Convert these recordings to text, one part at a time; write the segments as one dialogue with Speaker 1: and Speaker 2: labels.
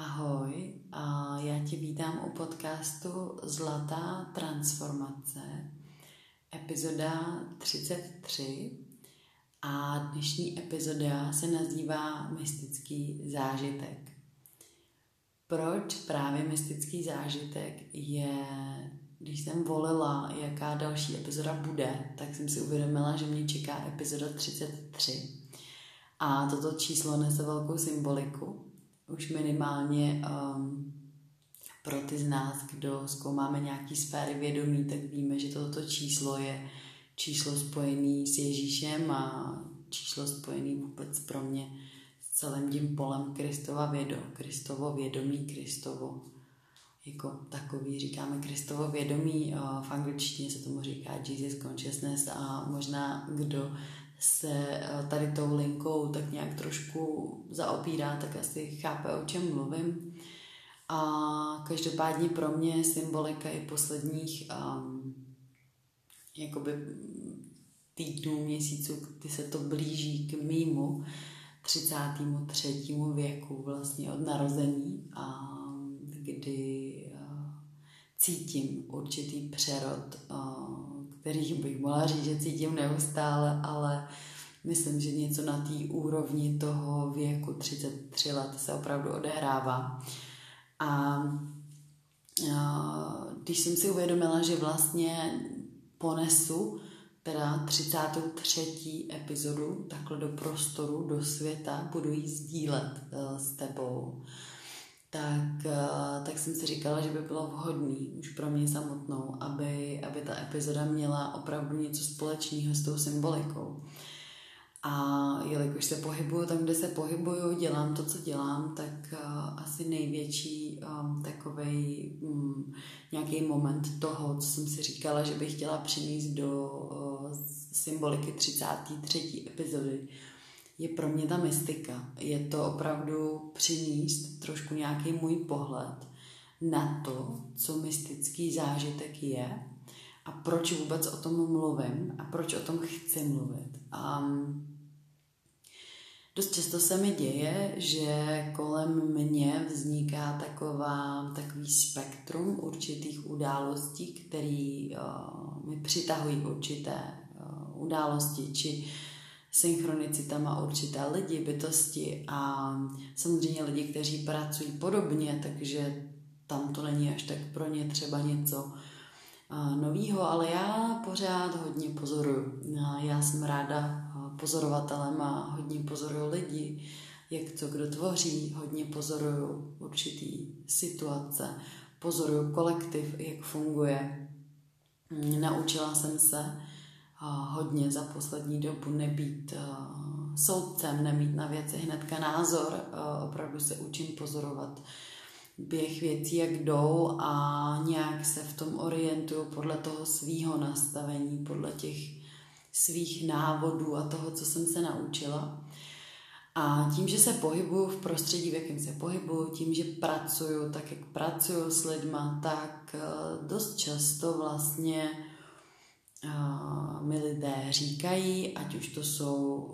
Speaker 1: Ahoj, a já tě vítám u podcastu Zlatá transformace, epizoda 33 a dnešní epizoda se nazývá Mystický zážitek. Proč právě mystický zážitek je, když jsem volila, jaká další epizoda bude, tak jsem si uvědomila, že mě čeká epizoda 33. A toto číslo nese velkou symboliku, už minimálně um, pro ty z nás, kdo zkoumáme nějaký sféry vědomí, tak víme, že toto číslo je číslo spojené s Ježíšem a číslo spojené vůbec pro mě s celým tím polem Kristova vědo, Kristovo vědomí, Kristovo jako takový, říkáme Kristovo vědomí, v angličtině se tomu říká Jesus Consciousness a možná kdo se eh, tady tou linkou tak nějak trošku zaopírá, tak asi chápe, o čem mluvím. A každopádně pro mě symbolika i posledních um, jakoby týdnů, měsíců, kdy se to blíží k mýmu 33. věku vlastně od narození a kdy uh, cítím určitý přerod uh, kterých bych mohla říct, že cítím neustále, ale myslím, že něco na té úrovni toho věku 33 let se opravdu odehrává. A, když jsem si uvědomila, že vlastně ponesu teda 33. epizodu takhle do prostoru, do světa, budu ji sdílet uh, s tebou, tak, eh, tak jsem si říkala, že by bylo vhodné už pro mě samotnou, aby, aby ta epizoda měla opravdu něco společného s tou symbolikou. A jelikož se pohybuju tam, kde se pohybuju, dělám to, co dělám, tak uh, asi největší um, takový um, nějaký moment toho, co jsem si říkala, že bych chtěla přinést do uh, symboliky 33. epizody, je pro mě ta mystika. Je to opravdu přinést trošku nějaký můj pohled na to, co mystický zážitek je a proč vůbec o tom mluvím a proč o tom chci mluvit. A dost často se mi děje, že kolem mě vzniká taková, takový spektrum určitých událostí, které uh, mi přitahují určité uh, události, či synchronicitama určité lidi, bytosti a samozřejmě lidi, kteří pracují podobně, takže tam to není až tak pro ně třeba něco novýho, ale já pořád hodně pozoruju. Já jsem ráda pozorovatelem a hodně pozoruju lidi, jak co kdo tvoří, hodně pozoruju určitý situace, pozoruju kolektiv, jak funguje. Naučila jsem se, hodně za poslední dobu nebýt soudcem, nemít na věci hnedka názor, opravdu se učím pozorovat běh věcí, jak jdou a nějak se v tom orientuju podle toho svýho nastavení, podle těch svých návodů a toho, co jsem se naučila. A tím, že se pohybuju v prostředí, v jakém se pohybuju, tím, že pracuju tak, jak pracuju s lidma, tak dost často vlastně mi lidé říkají, ať už to jsou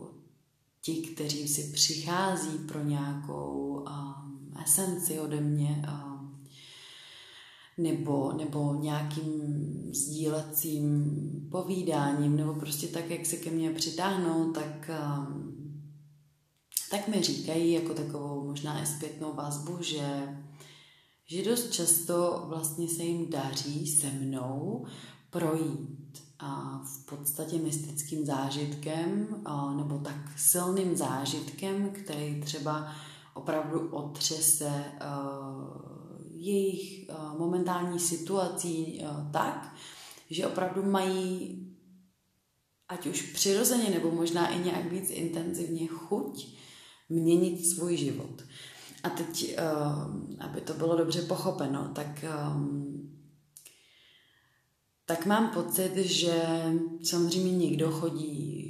Speaker 1: ti, kteří si přichází pro nějakou um, esenci ode mě, um, nebo, nebo nějakým sdílecím povídáním, nebo prostě tak, jak se ke mně přitáhnou, tak, um, tak mi říkají jako takovou možná i zpětnou vazbu, že, že dost často vlastně se jim daří se mnou projít v podstatě mystickým zážitkem nebo tak silným zážitkem, který třeba opravdu otřese jejich momentální situací tak, že opravdu mají ať už přirozeně nebo možná i nějak víc intenzivně chuť měnit svůj život. A teď, aby to bylo dobře pochopeno, tak tak mám pocit, že samozřejmě někdo chodí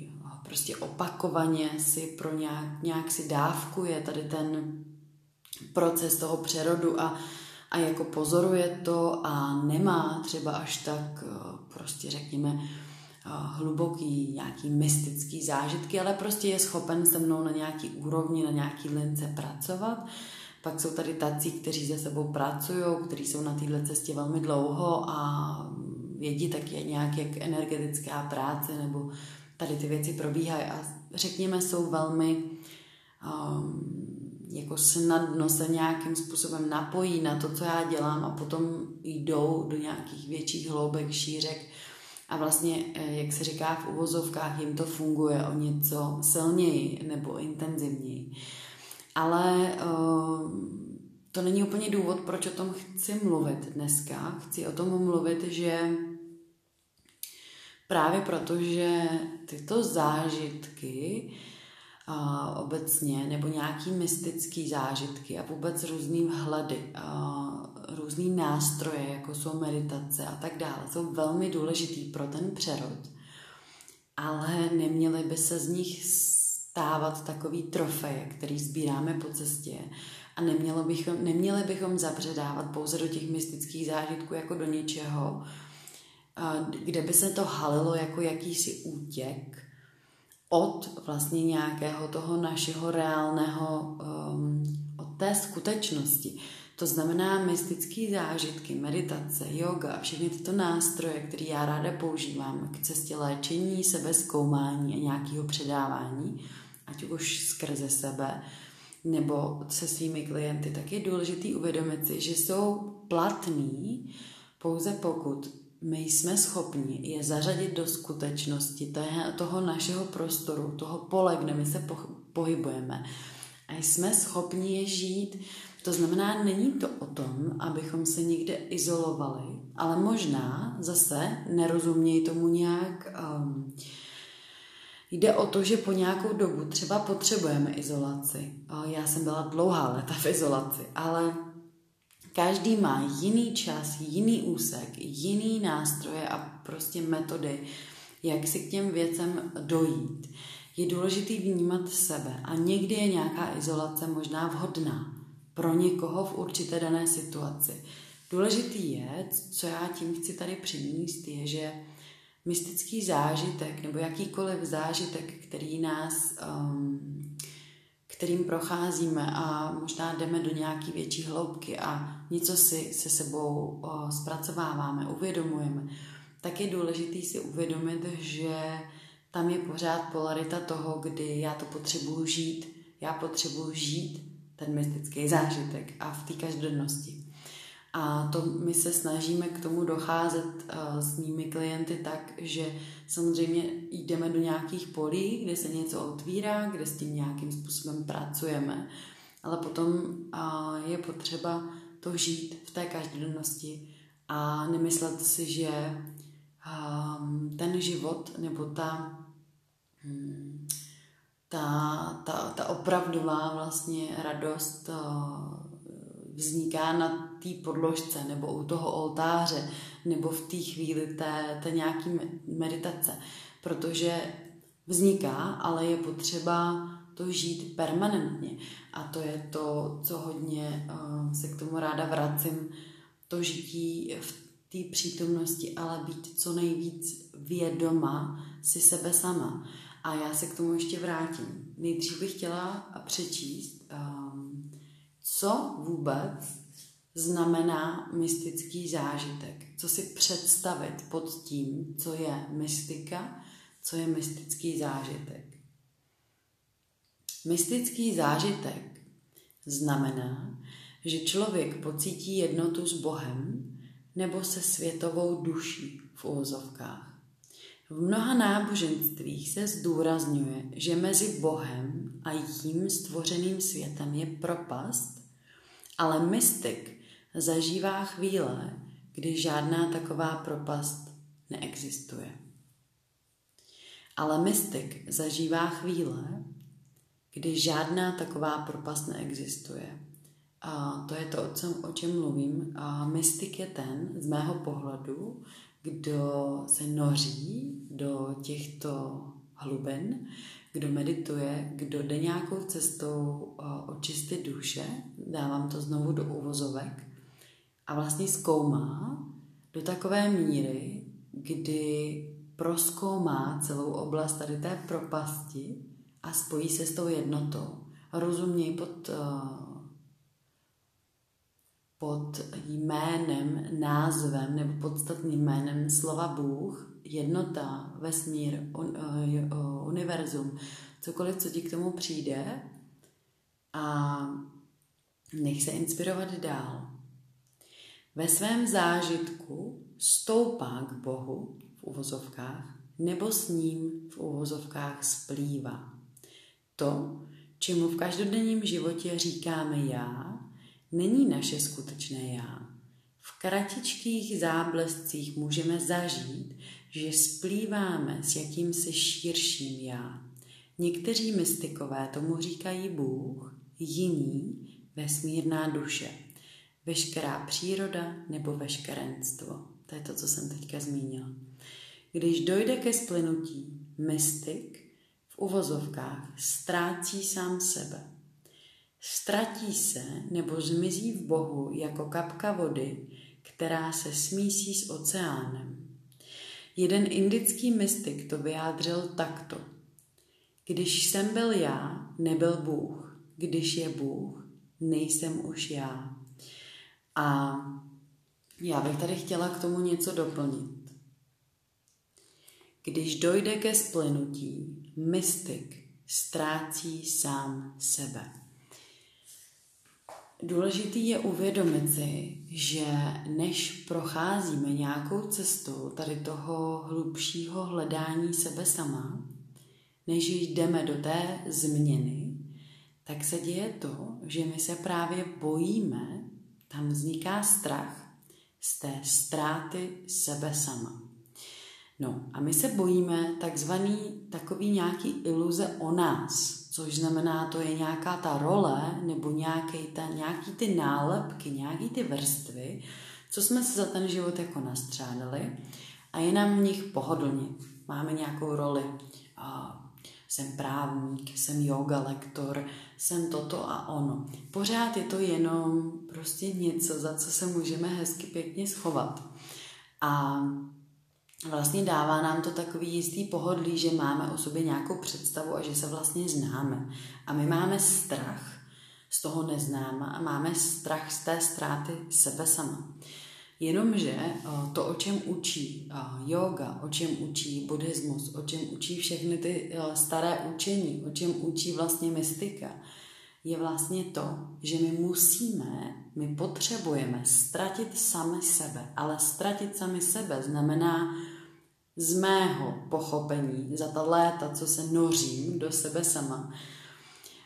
Speaker 1: prostě opakovaně si pro nějak, nějak si dávkuje tady ten proces toho přerodu a, a jako pozoruje to a nemá třeba až tak prostě řekněme hluboký, nějaký mystický zážitky, ale prostě je schopen se mnou na nějaký úrovni, na nějaký lince pracovat, Pak jsou tady tací, kteří se sebou pracují, kteří jsou na této cestě velmi dlouho a vědí taky nějak, jak energetická práce nebo tady ty věci probíhají a řekněme jsou velmi um, jako snadno se nějakým způsobem napojí na to, co já dělám a potom jdou do nějakých větších hloubek, šířek a vlastně, eh, jak se říká v uvozovkách, jim to funguje o něco silněji nebo intenzivněji. Ale uh, to není úplně důvod, proč o tom chci mluvit dneska. Chci o tom mluvit, že právě proto, že tyto zážitky a obecně, nebo nějaký mystický zážitky a vůbec různý vhledy, a různý nástroje, jako jsou meditace a tak dále, jsou velmi důležitý pro ten přerod, ale neměly by se z nich stávat takový trofeje, který sbíráme po cestě a nemělo bychom, neměli bychom zabředávat pouze do těch mystických zážitků jako do něčeho, kde by se to halilo jako jakýsi útěk od vlastně nějakého toho našeho reálného, um, od té skutečnosti. To znamená mystické zážitky, meditace, yoga všechny tyto nástroje, které já ráda používám k cestě léčení, sebezkoumání a nějakého předávání, ať už skrze sebe nebo se svými klienty, tak je důležité uvědomit si, že jsou platný pouze pokud my jsme schopni je zařadit do skutečnosti toho našeho prostoru, toho pole, kde my se pohybujeme. A jsme schopni je žít. To znamená, není to o tom, abychom se někde izolovali, ale možná zase nerozumějí tomu nějak. Um, jde o to, že po nějakou dobu třeba potřebujeme izolaci. Já jsem byla dlouhá léta v izolaci, ale Každý má jiný čas, jiný úsek, jiný nástroje a prostě metody, jak si k těm věcem dojít. Je důležité vnímat sebe a někdy je nějaká izolace možná vhodná pro někoho v určité dané situaci. Důležitý je, co já tím chci tady přinést, je, že mystický zážitek nebo jakýkoliv zážitek, který nás um, kterým procházíme a možná jdeme do nějaké větší hloubky a něco si se sebou o, zpracováváme, uvědomujeme, tak je důležité si uvědomit, že tam je pořád polarita toho, kdy já to potřebuji žít, já potřebuji žít ten mystický zážitek a v té každodennosti. A to my se snažíme k tomu docházet uh, s mými klienty tak, že samozřejmě jdeme do nějakých polí, kde se něco otvírá, kde s tím nějakým způsobem pracujeme. Ale potom uh, je potřeba to žít v té každodennosti a nemyslet si, že um, ten život nebo ta, um, ta, ta, ta opravdová vlastně radost uh, vzniká na té podložce nebo u toho oltáře nebo v té chvíli té, té nějaké meditace, protože vzniká, ale je potřeba to žít permanentně. A to je to, co hodně uh, se k tomu ráda vracím, to žití v té přítomnosti, ale být co nejvíc vědoma si sebe sama. A já se k tomu ještě vrátím. Nejdřív bych chtěla přečíst um, co vůbec znamená mystický zážitek. Co si představit pod tím, co je mystika, co je mystický zážitek. Mystický zážitek znamená, že člověk pocítí jednotu s Bohem nebo se světovou duší v úvozovkách. V mnoha náboženstvích se zdůrazňuje, že mezi Bohem a jím stvořeným světem je propast ale mystik zažívá chvíle, kdy žádná taková propast neexistuje. Ale mystik zažívá chvíle, kdy žádná taková propast neexistuje. A to je to, o čem mluvím. A mystik je ten, z mého pohledu, kdo se noří do těchto hlubin, kdo medituje, kdo jde nějakou cestou očistit duše, dávám to znovu do uvozovek, a vlastně zkoumá do takové míry, kdy proskoumá celou oblast tady té propasti a spojí se s tou jednotou. Rozumějí pod uh, pod jménem, názvem nebo podstatným jménem slova Bůh, jednota, vesmír, un, uh, univerzum, cokoliv, co ti k tomu přijde a nech se inspirovat dál. Ve svém zážitku stoupá k Bohu v uvozovkách nebo s ním v uvozovkách splývá. To, čemu v každodenním životě říkáme já, není naše skutečné já. V kratičkých záblescích můžeme zažít, že splýváme s jakýmsi širším já. Někteří mystikové tomu říkají Bůh, jiní vesmírná duše, veškerá příroda nebo veškerenstvo. To je to, co jsem teďka zmínila. Když dojde ke splynutí, mystik v uvozovkách ztrácí sám sebe. Ztratí se nebo zmizí v Bohu jako kapka vody, která se smísí s oceánem. Jeden indický mystik to vyjádřil takto. Když jsem byl já, nebyl Bůh. Když je Bůh, nejsem už já. A já bych tady chtěla k tomu něco doplnit. Když dojde ke splynutí, mystik ztrácí sám sebe. Důležitý je uvědomit si, že než procházíme nějakou cestou tady toho hlubšího hledání sebe sama, než jdeme do té změny, tak se děje to, že my se právě bojíme, tam vzniká strach z té ztráty sebe sama. No a my se bojíme takzvaný takový nějaký iluze o nás, což znamená, to je nějaká ta role nebo nějaký, ta, nějaký ty nálepky, nějaký ty vrstvy, co jsme se za ten život jako nastřádali a je nám v nich pohodlně. Máme nějakou roli. A jsem právník, jsem yoga lektor, jsem toto a ono. Pořád je to jenom prostě něco, za co se můžeme hezky pěkně schovat. A vlastně dává nám to takový jistý pohodlí, že máme o sobě nějakou představu a že se vlastně známe. A my máme strach z toho neznáma a máme strach z té ztráty sebe sama. Jenomže eh, to, o čem učí eh, yoga, o čem učí buddhismus, o čem učí všechny ty eh, staré učení, o čem učí vlastně mystika, je vlastně to, že my musíme, my potřebujeme ztratit sami sebe. Ale ztratit sami sebe znamená z mého pochopení za ta léta, co se nořím do sebe sama,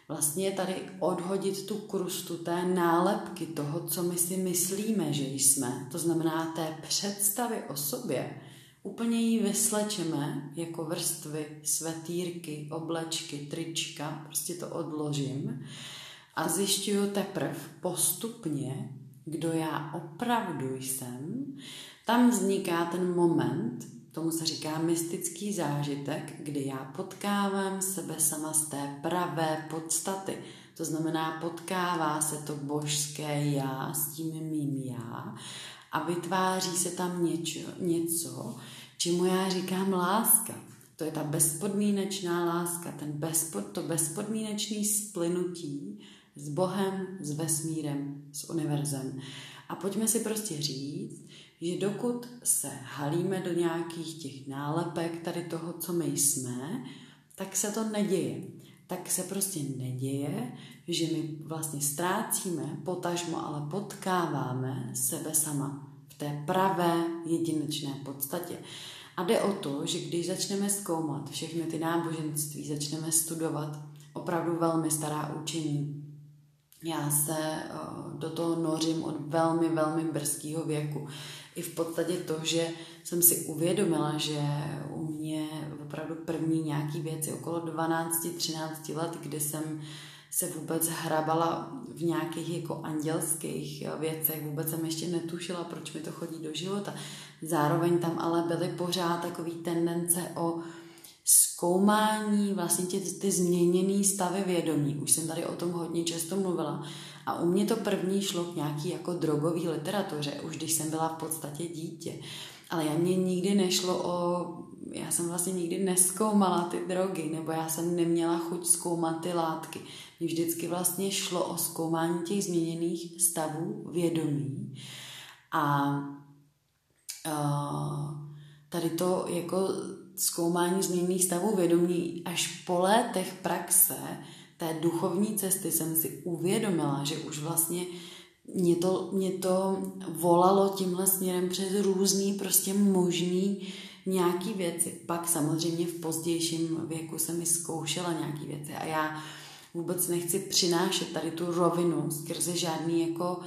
Speaker 1: vlastně tady odhodit tu krustu té nálepky toho, co my si myslíme, že jsme, to znamená té představy o sobě, úplně ji vyslečeme jako vrstvy, svetýrky, oblečky, trička, prostě to odložím a zjišťuju teprve postupně, kdo já opravdu jsem, tam vzniká ten moment, Tomu se říká mystický zážitek, kdy já potkávám sebe sama z té pravé podstaty. To znamená, potkává se to božské já s tím mým já a vytváří se tam něco, něco čemu já říkám láska. To je ta bezpodmínečná láska, ten bezpod, to bezpodmínečný splynutí s Bohem, s vesmírem, s univerzem. A pojďme si prostě říct, že dokud se halíme do nějakých těch nálepek tady toho, co my jsme, tak se to neděje. Tak se prostě neděje, že my vlastně ztrácíme, potažmo, ale potkáváme sebe sama v té pravé jedinečné podstatě. A jde o to, že když začneme zkoumat všechny ty náboženství, začneme studovat opravdu velmi stará učení, já se eh, do toho nořím od velmi, velmi brzkého věku i v podstatě to, že jsem si uvědomila, že u mě opravdu první nějaký věci okolo 12-13 let, kdy jsem se vůbec hrabala v nějakých jako andělských věcech, vůbec jsem ještě netušila, proč mi to chodí do života. Zároveň tam ale byly pořád takové tendence o zkoumání vlastně ty, ty změněné stavy vědomí. Už jsem tady o tom hodně často mluvila. A u mě to první šlo k nějaký jako drogový literatuře, už když jsem byla v podstatě dítě. Ale já mě nikdy nešlo o... Já jsem vlastně nikdy neskoumala ty drogy, nebo já jsem neměla chuť zkoumat ty látky. Mně vždycky vlastně šlo o zkoumání těch změněných stavů vědomí. A uh, tady to jako zkoumání změněných stavů vědomí až po letech praxe té duchovní cesty jsem si uvědomila, že už vlastně mě to, mě to volalo tímhle směrem přes různý prostě možný nějaký věci. Pak samozřejmě v pozdějším věku jsem mi zkoušela nějaký věci a já vůbec nechci přinášet tady tu rovinu skrze žádný jako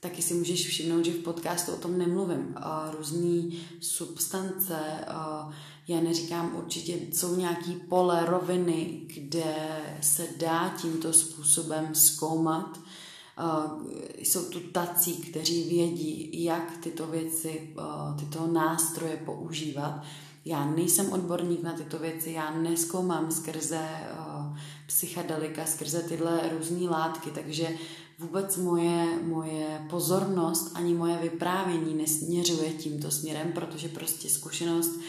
Speaker 1: taky si můžeš všimnout, že v podcastu o tom nemluvím. Různé substance, já neříkám určitě, jsou nějaký pole roviny, kde se dá tímto způsobem zkoumat. Jsou tu tací, kteří vědí, jak tyto věci, tyto nástroje používat. Já nejsem odborník na tyto věci, já neskoumám skrze psychedelika, skrze tyhle různé látky, takže vůbec moje, moje pozornost ani moje vyprávění nesměřuje tímto směrem, protože prostě zkušenost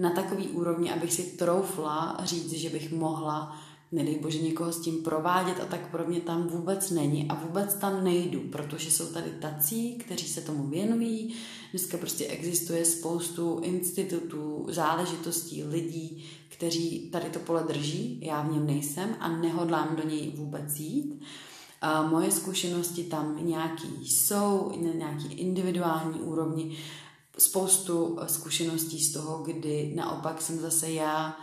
Speaker 1: na takový úrovni, abych si troufla říct, že bych mohla, nedej bože, někoho s tím provádět a tak pro mě tam vůbec není a vůbec tam nejdu, protože jsou tady tací, kteří se tomu věnují. Dneska prostě existuje spoustu institutů, záležitostí, lidí, kteří tady to pole drží, já v něm nejsem a nehodlám do něj vůbec jít. A moje zkušenosti tam nějaký jsou, na nějaký individuální úrovni, spoustu zkušeností z toho, kdy naopak jsem zase já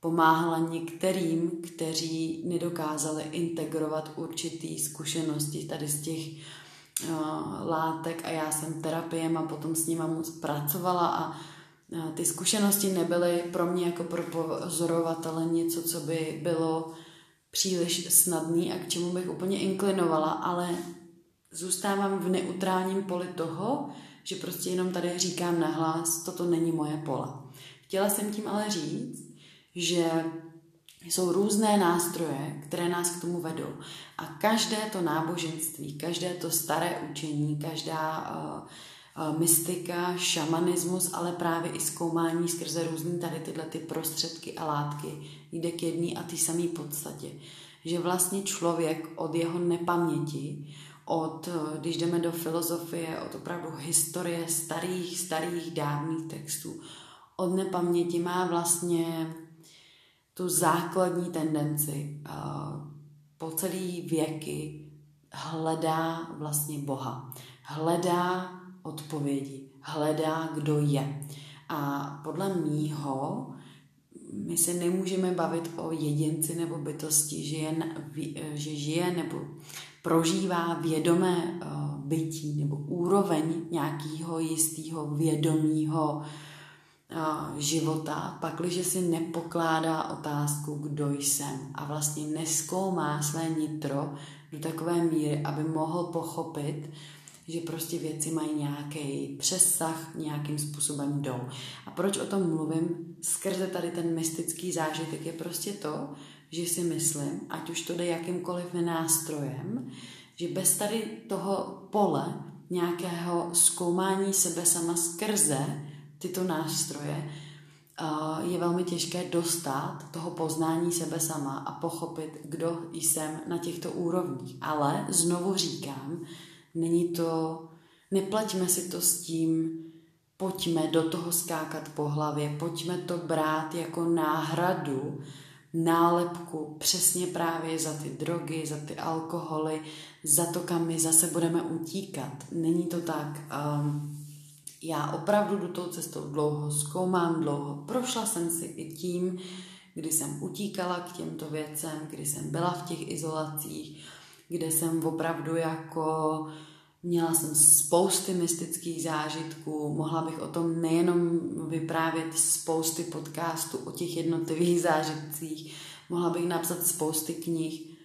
Speaker 1: pomáhala některým, kteří nedokázali integrovat určitý zkušenosti tady z těch uh, látek a já jsem terapiem a potom s nima moc pracovala a uh, ty zkušenosti nebyly pro mě jako pro pozorovatele něco, co by bylo příliš snadný a k čemu bych úplně inklinovala, ale zůstávám v neutrálním poli toho, že prostě jenom tady říkám nahlas, toto není moje pole. Chtěla jsem tím ale říct, že jsou různé nástroje, které nás k tomu vedou. A každé to náboženství, každé to staré učení, každá uh, uh, mystika, šamanismus, ale právě i zkoumání skrze různé tady tyhle ty prostředky a látky jde k jedné a té samé podstatě. Že vlastně člověk od jeho nepaměti od, eh, když jdeme do filozofie, od opravdu historie starých, starých, dávných textů, od nepaměti má vlastně tu základní tendenci eh, po celý věky hledá vlastně Boha. Hledá odpovědi, hledá, kdo je. A podle mýho my se nemůžeme bavit o jedinci nebo bytosti, že, jen, že žije nebo prožívá vědomé eh, bytí nebo úroveň nějakého jistého vědomího eh, života, pakliže si nepokládá otázku, kdo jsem a vlastně neskoumá své nitro do takové míry, aby mohl pochopit, že prostě věci mají nějaký přesah, nějakým způsobem jdou. A proč o tom mluvím? Skrze tady ten mystický zážitek je prostě to, že si myslím, ať už to jde jakýmkoliv nástrojem, že bez tady toho pole nějakého zkoumání sebe sama skrze tyto nástroje je velmi těžké dostat toho poznání sebe sama a pochopit, kdo jsem na těchto úrovních. Ale znovu říkám, není to, neplaťme si to s tím, pojďme do toho skákat po hlavě, pojďme to brát jako náhradu nálepku přesně právě za ty drogy, za ty alkoholy, za to, kam my zase budeme utíkat. Není to tak. Um, já opravdu do toho cestou dlouho zkoumám, dlouho prošla jsem si i tím, kdy jsem utíkala k těmto věcem, kdy jsem byla v těch izolacích, kde jsem opravdu jako Měla jsem spousty mystických zážitků, mohla bych o tom nejenom vyprávět spousty podcastů o těch jednotlivých zážitcích, mohla bych napsat spousty knih.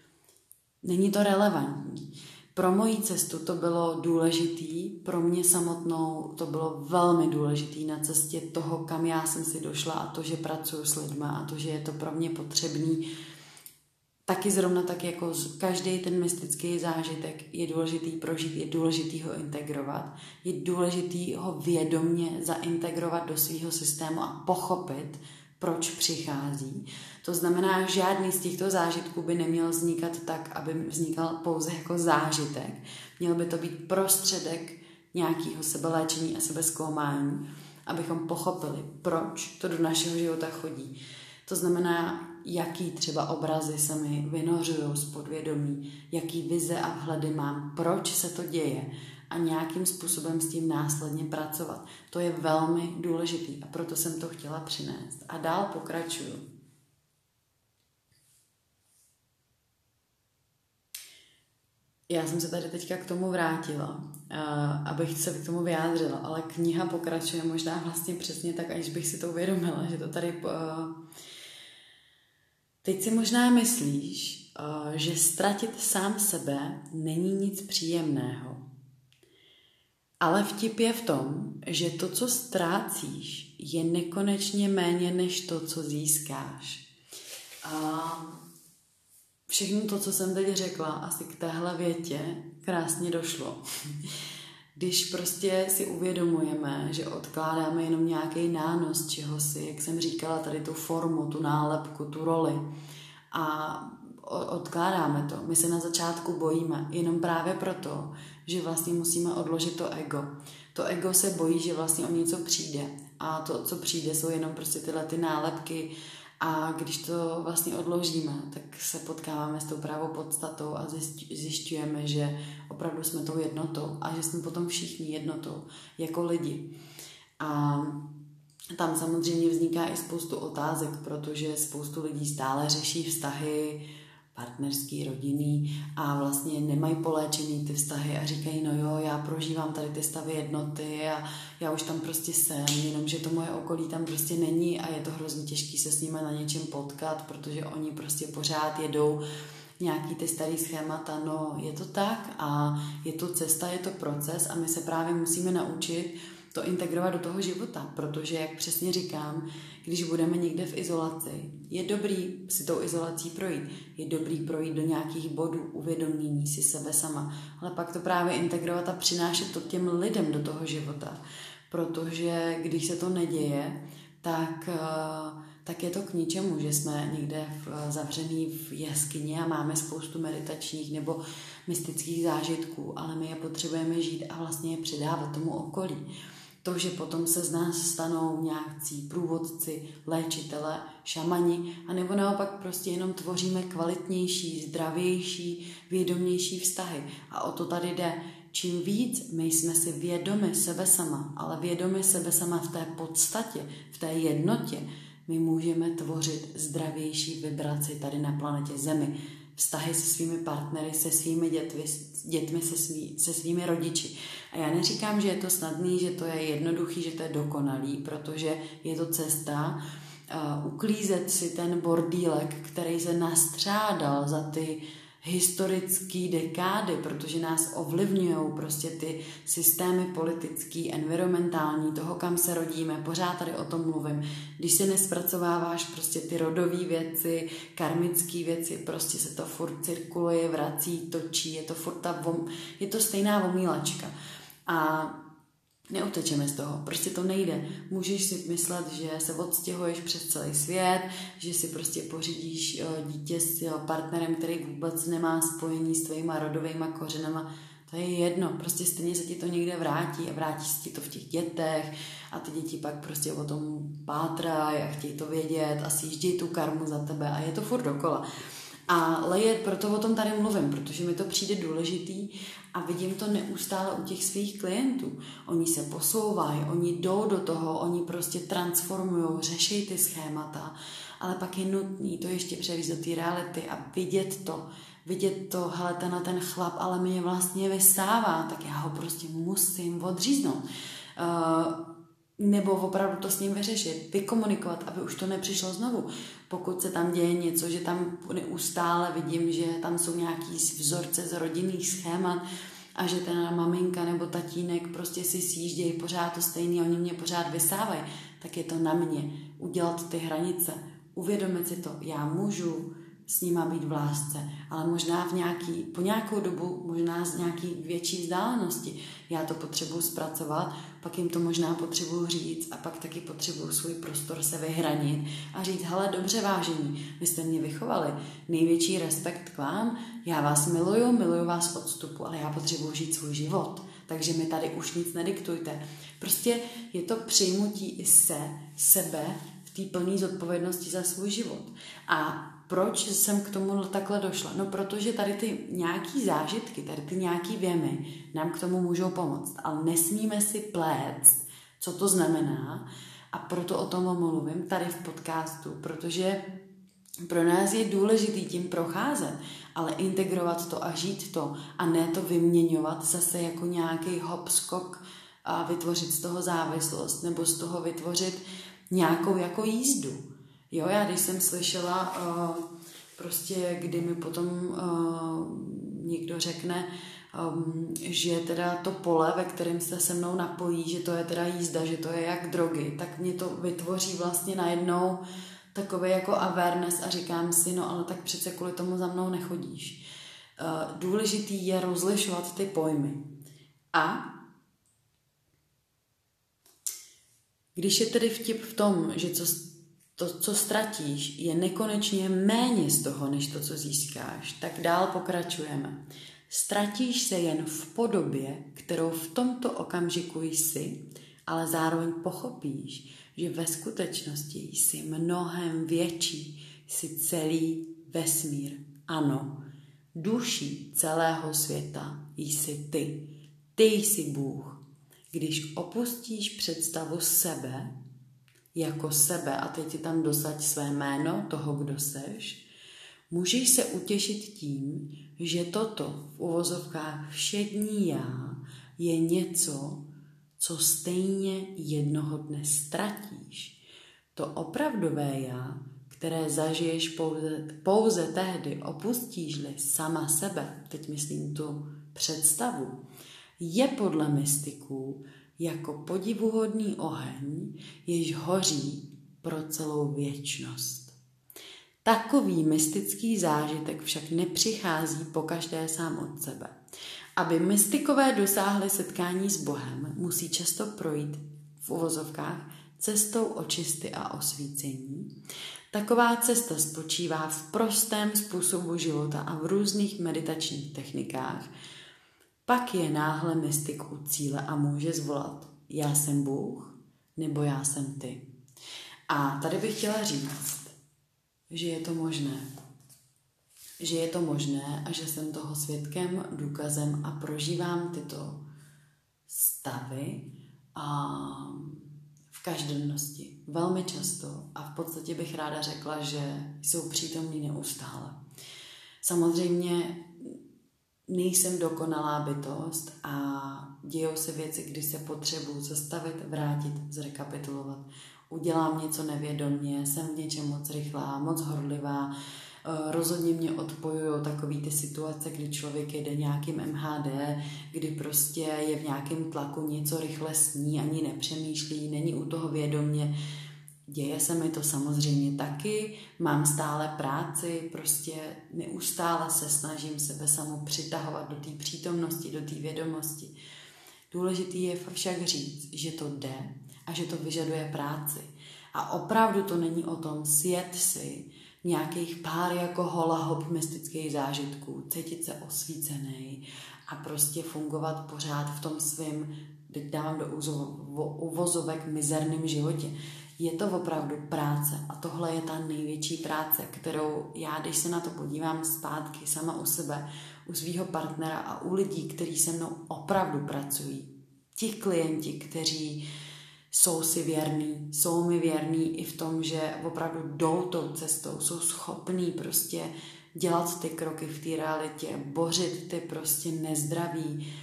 Speaker 1: Není to relevantní. Pro moji cestu to bylo důležitý, pro mě samotnou to bylo velmi důležitý na cestě toho, kam já jsem si došla a to, že pracuji s lidma a to, že je to pro mě potřebný taky zrovna tak jako každý ten mystický zážitek je důležitý prožít, je důležitý ho integrovat, je důležitý ho vědomně zaintegrovat do svého systému a pochopit, proč přichází. To znamená, že žádný z těchto zážitků by neměl vznikat tak, aby vznikal pouze jako zážitek. Měl by to být prostředek nějakého sebeléčení a sebezkoumání, abychom pochopili, proč to do našeho života chodí. To znamená, jaký třeba obrazy se mi vynořují z podvědomí, jaký vize a vhledy mám, proč se to děje a nějakým způsobem s tím následně pracovat. To je velmi důležitý a proto jsem to chtěla přinést. A dál pokračuju. Já jsem se tady teďka k tomu vrátila, abych se k tomu vyjádřila, ale kniha pokračuje možná vlastně přesně tak, až bych si to uvědomila, že to tady Teď si možná myslíš, eh, že ztratit sám sebe není nic příjemného. Ale vtip je v tom, že to, co ztrácíš, je nekonečně méně než to, co získáš. A všechno to, co jsem teď řekla, asi k téhle větě krásně došlo. Když prostě si uvědomujeme, že odkládáme jenom nějaký nános čeho si, jak jsem říkala, tady tu formu, tu nálepku, tu roli a odkládáme to. My se na začátku bojíme, jenom právě proto, že vlastně musíme odložit to ego. To ego se bojí, že vlastně o něco přijde a to, co přijde, jsou jenom prostě tyhle ty nálepky, a když to vlastně odložíme, tak se potkáváme s tou právou podstatou a zjišťujeme, že opravdu jsme tou jednotou a že jsme potom všichni jednotou jako lidi. A tam samozřejmě vzniká i spoustu otázek, protože spoustu lidí stále řeší vztahy, partnerský, rodinný a vlastně nemají poléčený ty vztahy a říkají, no jo, já prožívám tady ty stavy jednoty a já už tam prostě jsem, jenomže to moje okolí tam prostě není a je to hrozně těžké se s nimi na něčem potkat, protože oni prostě pořád jedou nějaký ty starý schémata, no je to tak a je to cesta, je to proces a my se právě musíme naučit to integrovat do toho života, protože, jak přesně říkám, když budeme někde v izolaci, je dobrý si tou izolací projít, je dobrý projít do nějakých bodů uvědomění si sebe sama, ale pak to právě integrovat a přinášet to těm lidem do toho života, protože když se to neděje, tak, eh, tak je to k ničemu, že jsme někde v, zavřený v jeskyni a máme spoustu meditačních nebo mystických zážitků, ale my je potřebujeme žít a vlastně je předávat tomu okolí to, že potom se z nás stanou nějakcí průvodci, léčitele, šamani, anebo naopak prostě jenom tvoříme kvalitnější, zdravější, vědomější vztahy. A o to tady jde. Čím víc my jsme si vědomi sebe sama, ale vědomi sebe sama v té podstatě, v té jednotě, my můžeme tvořit zdravější vibraci tady na planetě Zemi vztahy se svými partnery, se svými dětmi, dětmi se, svý, se svými rodiči. A já neříkám, že je to snadný, že to je jednoduchý, že to je dokonalý, protože je to cesta uh, uklízet si ten bordílek, který se nastřádal za ty historické dekády, protože nás ovlivňují prostě ty systémy politický, environmentální, toho, kam se rodíme, pořád tady o tom mluvím. Když si nespracováváš prostě ty rodové věci, karmické věci, prostě se to furt cirkuluje, vrací, točí, je to furt ta vom, je to stejná omílačka. A Neutečeme z toho, prostě to nejde. Můžeš si myslet, že se odstěhuješ přes celý svět, že si prostě pořídíš eh, dítě s eh, partnerem, který vůbec nemá spojení s tvýma rodovými kořenama. To je jedno, prostě stejně se ti to někde vrátí a vrátí se ti to v těch dětech a ty děti pak prostě o tom pátrají a chtějí to vědět a sjíždějí tu karmu za tebe a je to furt dokola. Ale je, proto o tom tady mluvím, protože mi to přijde důležitý a vidím to neustále u těch svých klientů. Oni se posouvají, oni jdou do toho, oni prostě transformují, řeší ty schémata, ale pak je nutný to ještě převízt do té reality a vidět to, vidět to, hele, ten ten chlap, ale mě vlastně vysává, tak já ho prostě musím odříznout. Uh, nebo opravdu to s ním vyřešit, vykomunikovat, aby už to nepřišlo znovu. Pokud se tam děje něco, že tam neustále vidím, že tam jsou nějaký vzorce z rodinných schémat a že ten maminka nebo tatínek prostě si sjíždějí pořád to stejný, oni mě pořád vysávají, tak je to na mě udělat ty hranice, uvědomit si to, já můžu s nima být v lásce, ale možná v nějaký, po nějakou dobu, možná z nějaký větší vzdálenosti. Já to potřebuji zpracovat, pak jim to možná potřebuji říct a pak taky potřebuji svůj prostor se vyhranit a říct, hele, dobře vážení, vy jste mě vychovali, největší respekt k vám, já vás miluju, miluju vás odstupu, ale já potřebuji žít svůj život, takže mi tady už nic nediktujte. Prostě je to přijmutí i se, sebe v té plné zodpovědnosti za svůj život. A proč jsem k tomu takhle došla? No, protože tady ty nějaký zážitky, tady ty nějaký věmy nám k tomu můžou pomoct, ale nesmíme si plést, co to znamená a proto o tom mluvím tady v podcastu, protože pro nás je důležitý tím procházet, ale integrovat to a žít to a ne to vyměňovat zase jako nějaký hop skok a vytvořit z toho závislost nebo z toho vytvořit nějakou jako jízdu. Jo, já když jsem slyšela uh, prostě, kdy mi potom uh, někdo řekne, um, že teda to pole, ve kterém se se mnou napojí, že to je teda jízda, že to je jak drogy, tak mě to vytvoří vlastně najednou takový jako awareness a říkám si, no ale tak přece kvůli tomu za mnou nechodíš. Uh, důležitý je rozlišovat ty pojmy. A když je tedy vtip v tom, že co, to, co ztratíš, je nekonečně méně z toho, než to, co získáš, tak dál pokračujeme. Ztratíš se jen v podobě, kterou v tomto okamžiku jsi, ale zároveň pochopíš, že ve skutečnosti jsi mnohem větší, jsi celý vesmír. Ano, duší celého světa jsi ty. Ty jsi Bůh. Když opustíš představu sebe, jako sebe a teď ti tam dosaď své jméno toho, kdo seš, můžeš se utěšit tím, že toto v uvozovkách všední já je něco, co stejně jednoho dne ztratíš. To opravdové já, které zažiješ pouze, pouze tehdy, opustíš-li sama sebe, teď myslím tu představu, je podle mystiků jako podivuhodný oheň, jež hoří pro celou věčnost. Takový mystický zážitek však nepřichází po každé sám od sebe. Aby mystikové dosáhli setkání s Bohem, musí často projít v uvozovkách cestou očisty a osvícení. Taková cesta spočívá v prostém způsobu života a v různých meditačních technikách. Pak je náhle mystik u cíle a může zvolat já jsem Bůh nebo já jsem ty. A tady bych chtěla říct, že je to možné že je to možné a že jsem toho svědkem, důkazem a prožívám tyto stavy a v každodennosti, velmi často a v podstatě bych ráda řekla, že jsou přítomní neustále. Samozřejmě nejsem dokonalá bytost a dějou se věci, kdy se potřebuji zastavit, vrátit, zrekapitulovat. Udělám něco nevědomně, jsem v něčem moc rychlá, moc horlivá, Eh, rozhodně mě odpojují takový ty situace, kdy člověk jede nějakým MHD, kdy prostě je v nějakém tlaku, něco rychle sní, ani nepřemýšlí, není u toho vědomě. Děje se mi to samozřejmě taky, mám stále práci, prostě neustále se snažím sebe samu přitahovat do té přítomnosti, do té vědomosti. Důležitý je však říct, že to jde a že to vyžaduje práci. A opravdu to není o tom sjet si, nějakých pár jako hola hop mystických zážitků, cítit se osvícený a prostě fungovat pořád v tom svém, teď dávám do uvozovek, mizerném životě. Je to opravdu práce a tohle je ta největší práce, kterou já, když se na to podívám zpátky sama u sebe, u svého partnera a u lidí, kteří se mnou opravdu pracují, ti klienti, kteří jsou si věrný, jsou mi věrný i v tom, že opravdu jdou tou cestou, jsou schopní prostě dělat ty kroky v té realitě, bořit ty prostě nezdravý,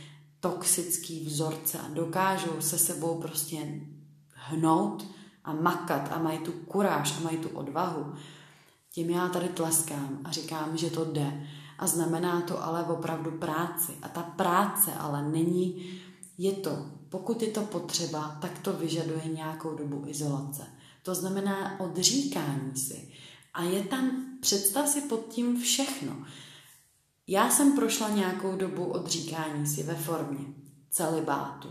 Speaker 1: toxický vzorce a dokážou se sebou prostě hnout a makat a mají tu kuráž a mají tu odvahu. Tím já tady tleskám a říkám, že to jde. A znamená to ale opravdu práci. A ta práce ale není, je to pokud je to potřeba, tak to vyžaduje nějakou dobu izolace. To znamená odříkání si A je tam, představ si pod tím všechno. Já jsem prošla nějakou dobu odříkání si ve formě celibátu.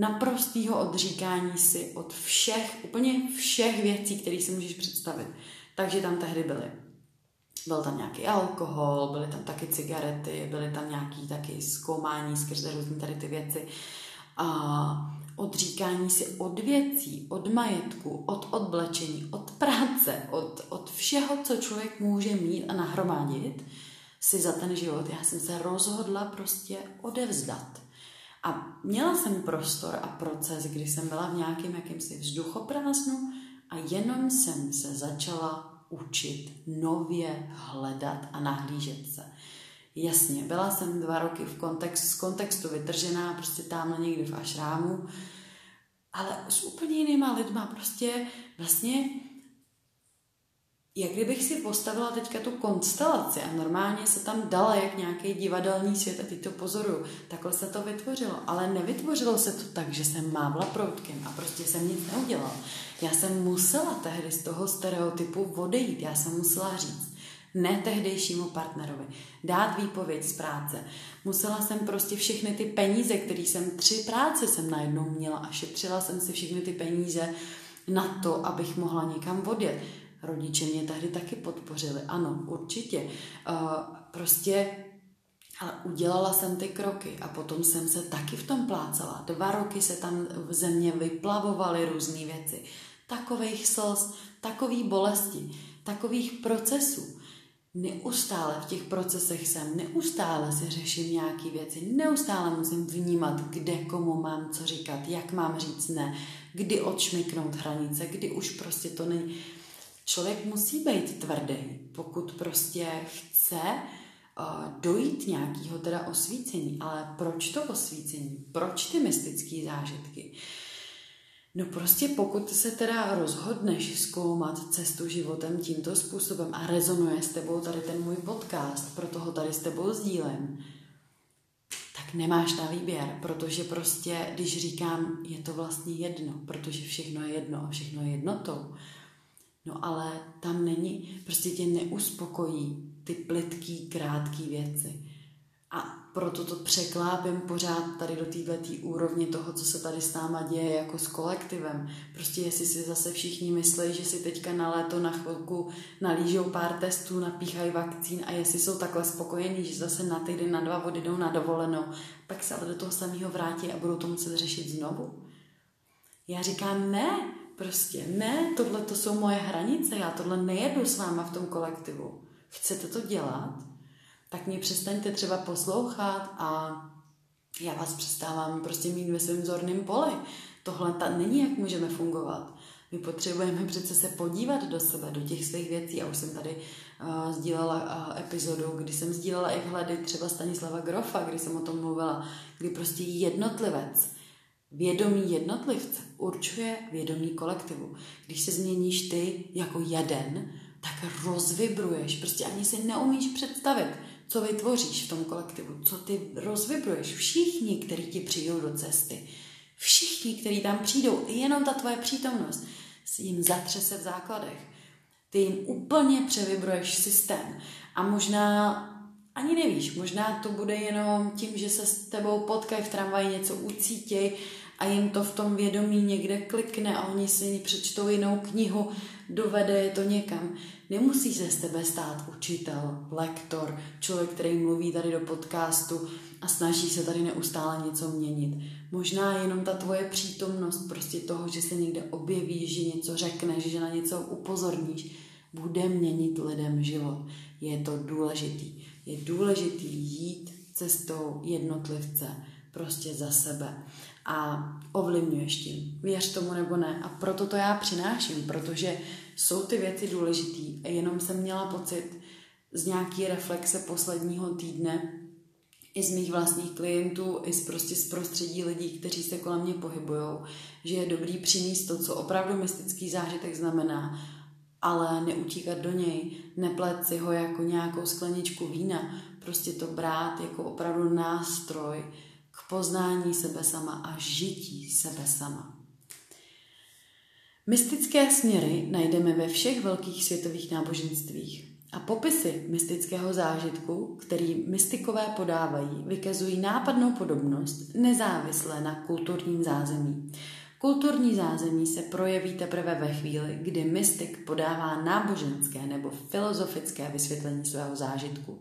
Speaker 1: Naprostého odříkání si od všech, úplně všech věcí, které si můžeš představit. Takže tam tehdy byly. Byl tam nějaký alkohol, byly tam taky cigarety, byly tam nějaký taky zkoumání skrze různé tady ty věci. A odříkání si od věcí, od majetku, od odblečení, od práce, od, od všeho, co člověk může mít a nahromadit si za ten život. Já jsem se rozhodla prostě odevzdat. A měla jsem prostor a proces, kdy jsem byla v nějakém jakýmsi vzduchoprázdnu a jenom jsem se začala učit nově hledat a nahlížet se. Jasně, byla jsem dva roky v kontext, z kontextu vytržená, prostě tamhle někdy v ašrámu, ale s úplně jinýma lidma, prostě vlastně jak kdybych si postavila teďka tu konstelaci a normálně se tam dala jak nějaký divadelní svět a ty to pozoruju. Takhle se to vytvořilo, ale nevytvořilo se to tak, že jsem mávla proutkem a prostě jsem nic neudělala. Já jsem musela tehdy z toho stereotypu odejít, já jsem musela říct, ne tehdejšímu partnerovi, dát výpověď z práce. Musela jsem prostě všechny ty peníze, které jsem tři práce jsem najednou měla a šetřila jsem si všechny ty peníze na to, abych mohla někam odjet Rodiče mě tehdy taky podpořili. Ano, určitě. Uh, prostě ale udělala jsem ty kroky a potom jsem se taky v tom plácala. Dva roky se tam v země vyplavovaly různé věci. Takových slz, takový bolesti, takových procesů. Neustále v těch procesech jsem, neustále se řeším nějaké věci, neustále musím vnímat, kde komu mám co říkat, jak mám říct ne, kdy odšmiknout hranice, kdy už prostě to není člověk musí být tvrdý, pokud prostě chce uh, dojít nějakého teda osvícení. Ale proč to osvícení? Proč ty mystické zážitky? No prostě pokud se teda rozhodneš zkoumat cestu životem tímto způsobem a rezonuje s tebou tady ten můj podcast, proto ho tady s tebou sdílem, tak nemáš na výběr, protože prostě, když říkám, je to vlastně jedno, protože všechno je jedno a všechno je jednotou, No ale tam není, prostě tě neuspokojí ty plitký, krátký věci. A proto to překlápím pořád tady do této úrovně toho, co se tady s náma děje jako s kolektivem. Prostě jestli si zase všichni myslí, že si teďka na léto na chvilku nalížou pár testů, napíchají vakcín a jestli jsou takhle spokojení, že zase na týden, na dva vody jdou na dovolenou, pak se ale do toho samého vrátí a budou to muset řešit znovu. Já říkám, ne, Prostě ne, tohle to jsou moje hranice, já tohle nejedu s váma v tom kolektivu. Chcete to dělat? Tak mě přestaňte třeba poslouchat a já vás přestávám prostě mít ve svém zorném poli. Tohle ta není, jak můžeme fungovat. My potřebujeme přece se podívat do sebe, do těch svých věcí. Já už jsem tady uh, sdílela uh, epizodu, kdy jsem sdílela i vhledy třeba Stanislava Grofa, kdy jsem o tom mluvila, kdy prostě jednotlivec Vědomí jednotlivce určuje vědomí kolektivu. Když se změníš ty jako jeden, tak rozvibruješ. Prostě ani si neumíš představit, co vytvoříš v tom kolektivu, co ty rozvibruješ. Všichni, kteří ti přijdou do cesty, všichni, kteří tam přijdou, jenom ta tvoje přítomnost jim zatřese v základech. Ty jim úplně převibruješ systém. A možná ani nevíš, možná to bude jenom tím, že se s tebou potkají v tramvaji, něco ucítěj a jim to v tom vědomí někde klikne a oni si přečtou jinou knihu, dovede je to někam. Nemusí se z tebe stát učitel, lektor, člověk, který mluví tady do podcastu a snaží se tady neustále něco měnit. Možná jenom ta tvoje přítomnost prostě toho, že se někde objevíš, že něco řekneš, že na něco upozorníš, bude měnit lidem život. Je to důležitý. Je důležitý jít cestou jednotlivce prostě za sebe a ovlivňuješ tím. Věř tomu nebo ne. A proto to já přináším, protože jsou ty věci důležitý. A jenom jsem měla pocit z nějaký reflexe posledního týdne, i z mých vlastních klientů, i z prostě z prostředí lidí, kteří se kolem mě pohybují, že je dobrý přinést to, co opravdu mystický zážitek znamená, ale neutíkat do něj, neplet si ho jako nějakou skleničku vína, prostě to brát jako opravdu nástroj, poznání sebe sama a žití sebe sama. Mystické směry najdeme ve všech velkých světových náboženstvích. A popisy mystického zážitku, který mystikové podávají, vykazují nápadnou podobnost nezávisle na kulturním zázemí. Kulturní zázemí se projeví teprve ve chvíli, kdy mystik podává náboženské nebo filozofické vysvětlení svého zážitku.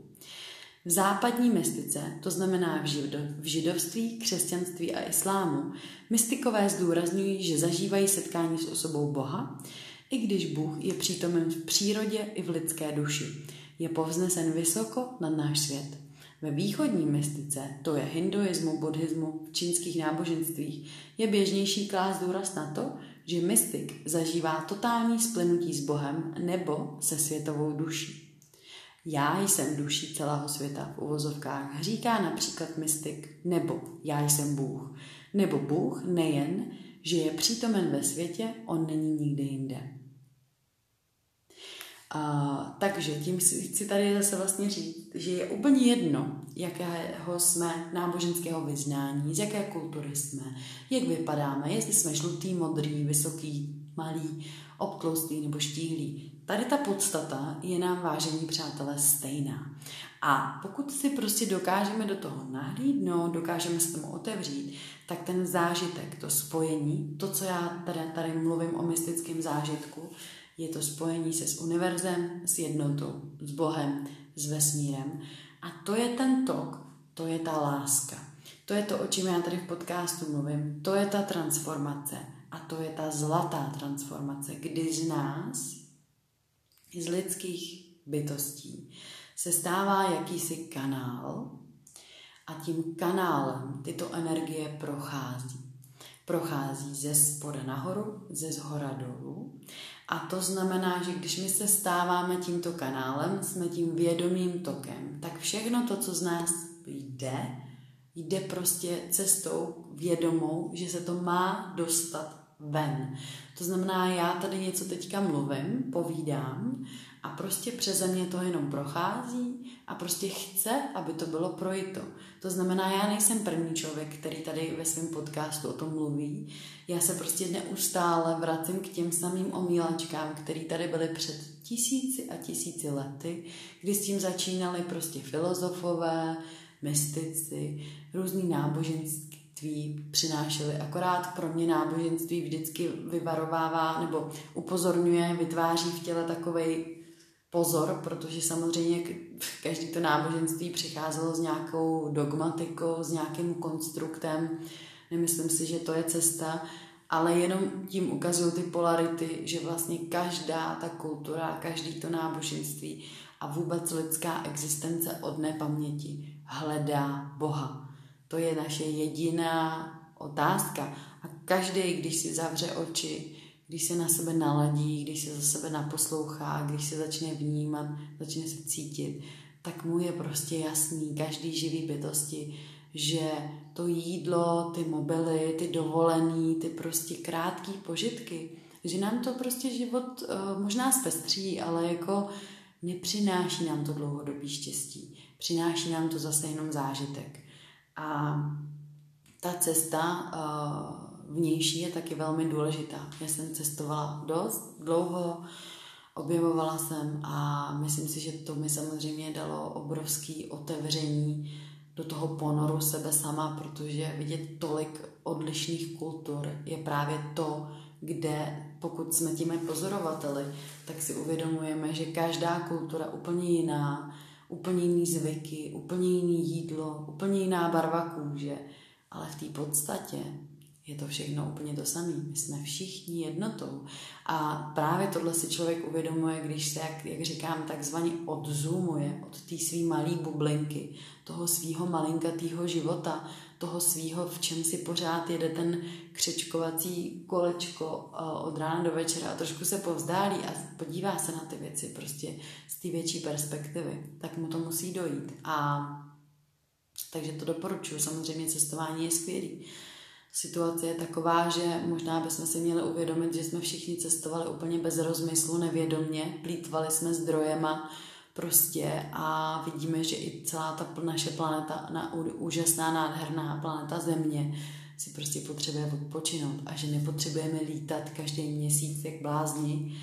Speaker 1: V západní mystice, to znamená v, žido, v židovství, křesťanství a islámu, mystikové zdůrazňují, že zažívají setkání s osobou Boha, i když Bůh je přítomen v přírodě i v lidské duši. Je povznesen vysoko nad náš svět. Ve východní mystice, to je hinduismu, buddhismu, v čínských náboženstvích, je běžnější klást důraz na to, že mystik zažívá totální splynutí s Bohem nebo se světovou duší. Já jsem duší celého světa v uvozovkách, říká například mystik, nebo já jsem Bůh. Nebo Bůh nejen, že je přítomen ve světě, on není nikde jinde. A, takže tím chci tady zase vlastně říct, že je úplně jedno, jakého jsme náboženského vyznání, z jaké kultury jsme, jak vypadáme, jestli jsme žlutý, modrý, vysoký, malý, obtloustý nebo štíhlý. Tady ta podstata je nám, vážení přátelé, stejná. A pokud si prostě dokážeme do toho nahlídnout, dokážeme se tomu otevřít, tak ten zážitek, to spojení, to, co já tady, tady mluvím o mystickém zážitku, je to spojení se s univerzem, s jednotou, s Bohem, s vesmírem. A to je ten tok, to je ta láska. To je to, o čem já tady v podcastu mluvím. To je ta transformace. A to je ta zlatá transformace, kdy z nás, z lidských bytostí, se stává jakýsi kanál a tím kanálem tyto energie prochází. Prochází ze spoda nahoru, ze zhora dolů a to znamená, že když my se stáváme tímto kanálem, jsme tím vědomým tokem, tak všechno to, co z nás jde, jde prostě cestou vědomou, že se to má dostat ven. To znamená, já tady něco teďka mluvím, povídám a prostě přeze mě to jenom prochází a prostě chce, aby to bylo projito. To znamená, já nejsem první člověk, který tady ve svém podcastu o tom mluví. Já se prostě neustále vracím k těm samým omílačkám, které tady byly před tisíci a tisíci lety, kdy s tím začínali prostě filozofové, mystici, různý náboženství přinášeli. Akorát pro mě náboženství vždycky vyvarovává nebo upozorňuje, vytváří v těle takovej pozor, protože samozřejmě každý to náboženství přicházelo s nějakou dogmatikou, s nějakým konstruktem. Nemyslím si, že to je cesta, ale jenom tím ukazují ty polarity, že vlastně každá ta kultura, každý to náboženství a vůbec lidská existence od nepaměti hledá Boha. To je naše jediná otázka. A každý, když si zavře oči, když se na sebe naladí, když se za sebe naposlouchá, když se začne vnímat, začne se cítit, tak mu je prostě jasný, každý živý bytosti, že to jídlo, ty mobily, ty dovolený, ty prostě krátký požitky, že nám to prostě život uh, možná zpestří, ale jako nepřináší nám to dlouhodobý štěstí. Přináší nám to zase jenom zážitek. A ta cesta uh, vnější je taky velmi důležitá. Já jsem cestovala dost dlouho, objevovala jsem a myslím si, že to mi samozřejmě dalo obrovský otevření do toho ponoru sebe sama, protože vidět tolik odlišných kultur je právě to, kde pokud jsme tím pozorovateli, tak si uvědomujeme, že každá kultura úplně jiná, úplně jiný zvyky, úplně jiný jídlo, úplně jiná barva kůže, ale v té podstatě je to všechno úplně to samé. My jsme všichni jednotou. A právě tohle si člověk uvědomuje, když se, jak, jak říkám, takzvaně odzumuje od té své malé bublinky, toho svého malinkatého života, toho svého, v čem si pořád jede ten křečkovací kolečko eh, od rána do večera a trošku se povzdálí a podívá se na ty věci prostě z té větší perspektivy, tak mu to musí dojít. A takže to doporučuji. Samozřejmě cestování je skvělý situace je taková, že možná bychom si měli uvědomit, že jsme všichni cestovali úplně bez rozmyslu, nevědomně, plítvali jsme zdrojema prostě a vidíme, že i celá ta naše planeta, na, úžasná, nádherná planeta Země, si prostě potřebuje odpočinout a že nepotřebujeme lítat každý měsíc jak blázni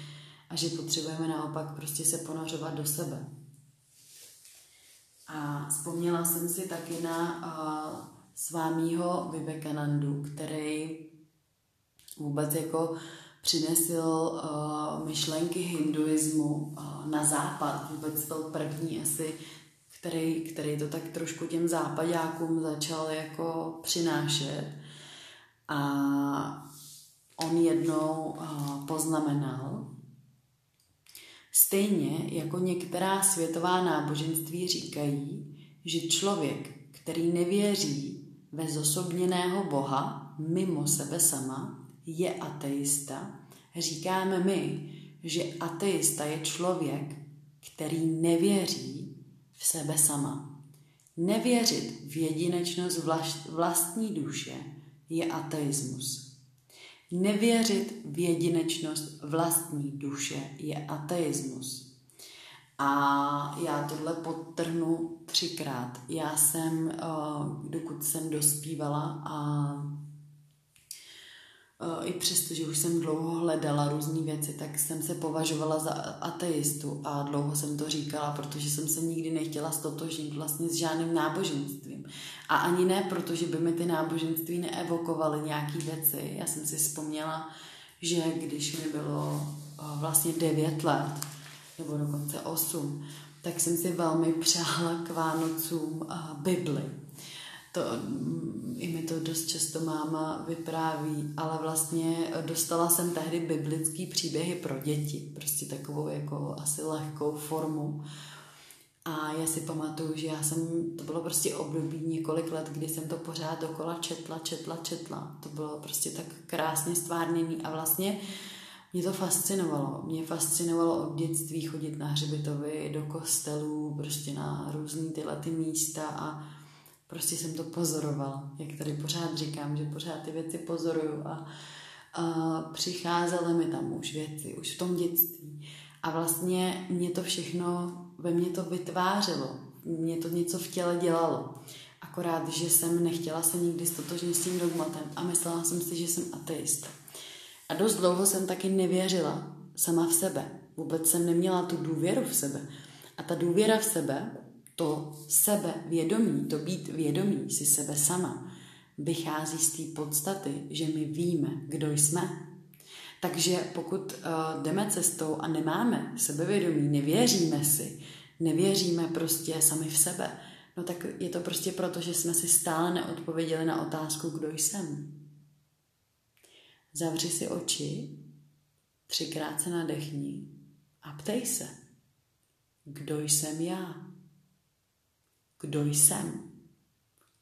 Speaker 1: a že potřebujeme naopak prostě se ponořovat do sebe. A vzpomněla jsem si taky na uh, svámího Vivekanandu, který vůbec jako přinesl uh, myšlenky hinduismu uh, na západ. Vůbec byl první asi, který, který to tak trošku těm západákům začal jako přinášet. A on jednou uh, poznamenal, stejně jako některá světová náboženství říkají, že člověk, který nevěří ve zosobněného Boha mimo sebe sama, je ateista, říkáme my, že ateista je člověk, který nevěří v sebe sama. Nevěřit v jedinečnost vlastní duše je ateismus. Nevěřit v jedinečnost vlastní duše je ateismus. A já tohle podtrhnu třikrát. Já jsem, eh, dokud jsem dospívala a i přesto, že už jsem dlouho hledala různé věci, tak jsem se považovala za ateistu a dlouho jsem to říkala, protože jsem se nikdy nechtěla stotožnit vlastně s žádným náboženstvím. A ani ne, protože by mi ty náboženství neevokovaly nějaké věci. Já jsem si vzpomněla, že když mi bylo vlastně 9 let, nebo dokonce 8, tak jsem si velmi přála k Vánocům Bibli to, i mi to dost často máma vypráví, ale vlastně dostala jsem tehdy biblický příběhy pro děti, prostě takovou jako asi lehkou formu. A já si pamatuju, že já jsem, to bylo prostě období několik let, kdy jsem to pořád dokola četla, četla, četla. To bylo prostě tak krásně stvárněný a vlastně mě to fascinovalo. Mě fascinovalo od dětství chodit na hřbitovy, do kostelů, prostě na různý tyhle ty místa a Prostě jsem to pozorovala, jak tady pořád říkám, že pořád ty věci pozoruju a, a přicházely mi tam už věci, už v tom dětství. A vlastně mě to všechno, ve mně to vytvářelo, mě to něco v těle dělalo. Akorát, že jsem nechtěla se nikdy stotožnit s tím dogmatem a myslela jsem si, že jsem ateista. A dost dlouho jsem taky nevěřila sama v sebe. Vůbec jsem neměla tu důvěru v sebe. A ta důvěra v sebe to sebevědomí, to být vědomí si sebe sama, vychází z té podstaty, že my víme, kdo jsme. Takže pokud uh, jdeme cestou a nemáme sebevědomí, nevěříme si, nevěříme prostě sami v sebe, no tak je to prostě proto, že jsme si stále neodpověděli na otázku, kdo jsem. Zavři si oči, třikrát se nadechni a ptej se, kdo jsem já? Kdo jsem,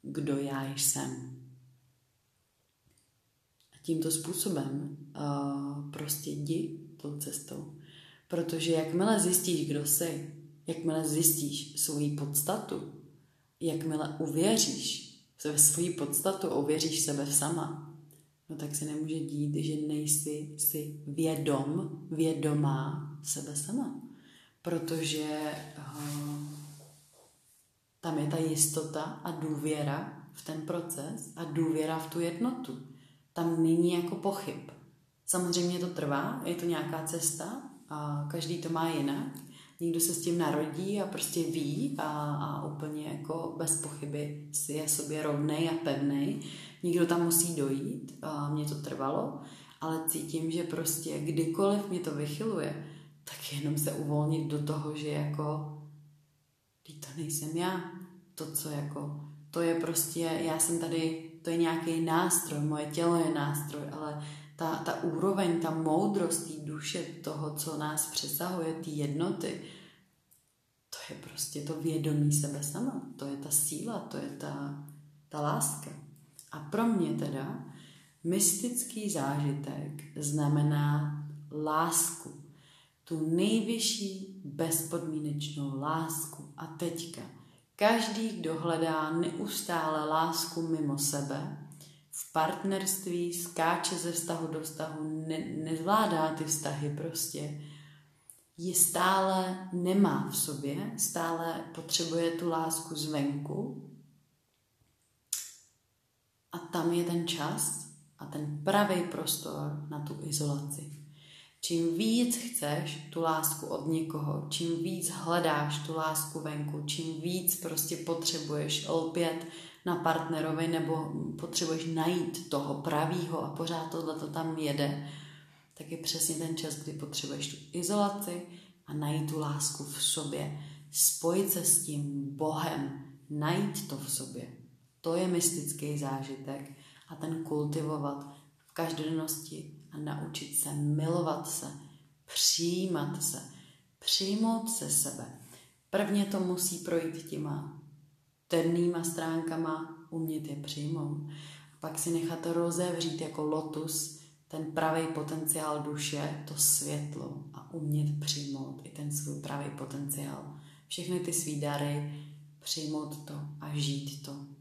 Speaker 1: kdo já jsem. A tímto způsobem uh, prostě jdi tou cestou. Protože jakmile zjistíš, kdo jsi, jakmile zjistíš svoji podstatu, jakmile uvěříš ve svoji podstatu, uvěříš sebe sama, no tak se nemůže dít, že nejsi si vědom, vědomá sebe sama. Protože uh, tam je ta jistota a důvěra v ten proces a důvěra v tu jednotu. Tam není jako pochyb. Samozřejmě to trvá, je to nějaká cesta a každý to má jinak. Někdo se s tím narodí a prostě ví a, a úplně jako bez pochyby si je sobě rovnej a pevnej. Někdo tam musí dojít, a mě to trvalo, ale cítím, že prostě kdykoliv mě to vychyluje, tak jenom se uvolnit do toho, že jako to nejsem já. To, co jako, to je prostě, já jsem tady, to je nějaký nástroj, moje tělo je nástroj, ale ta, ta úroveň, ta moudrost té duše, toho, co nás přesahuje, ty jednoty, to je prostě to vědomí sebe sama, to je ta síla, to je ta, ta láska. A pro mě teda mystický zážitek znamená lásku tu nejvyšší bezpodmínečnou lásku. A teďka, každý, kdo hledá neustále lásku mimo sebe, v partnerství skáče ze vztahu do vztahu, ne, nezvládá ty vztahy prostě, ji stále nemá v sobě, stále potřebuje tu lásku zvenku. A tam je ten čas a ten pravý prostor na tu izolaci. Čím víc chceš tu lásku od někoho, čím víc hledáš tu lásku venku, čím víc prostě potřebuješ lpět na partnerovi nebo potřebuješ najít toho pravýho a pořád tohle to tam jede, tak je přesně ten čas, kdy potřebuješ tu izolaci a najít tu lásku v sobě. Spojit se s tím Bohem, najít to v sobě. To je mystický zážitek a ten kultivovat v každodennosti a naučit se milovat se, přijímat se, přijmout se sebe. Prvně to musí projít těma temnýma stránkama, umět je přijmout. A pak si nechat rozevřít jako lotus, ten pravý potenciál duše, to světlo a umět přijmout i ten svůj pravý potenciál. Všechny ty svý dary, přijmout to a žít to.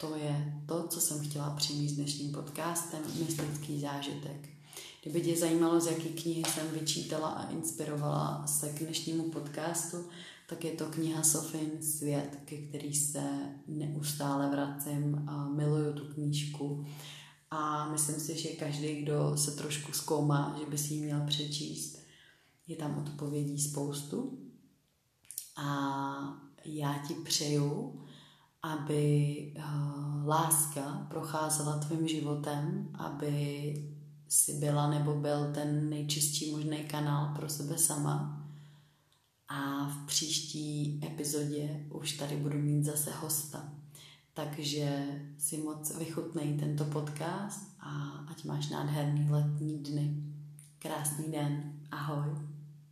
Speaker 1: To je to, co jsem chtěla přinést dnešním podcastem, mystický zážitek. Kdyby tě zajímalo, z jaký knihy jsem vyčítala a inspirovala se k dnešnímu podcastu, tak je to kniha Sofin Svět, ke který se neustále vracím a miluju tu knížku. A myslím si, že každý, kdo se trošku zkoumá, že by si ji měl přečíst, je tam odpovědí spoustu. A já ti přeju, aby uh, láska procházela tvým životem, aby si byla nebo byl ten nejčistší možný kanál pro sebe sama. A v příští epizodě už tady budu mít zase hosta. Takže si moc vychutnej tento podcast a ať máš nádherný letní dny. Krásný den. Ahoj.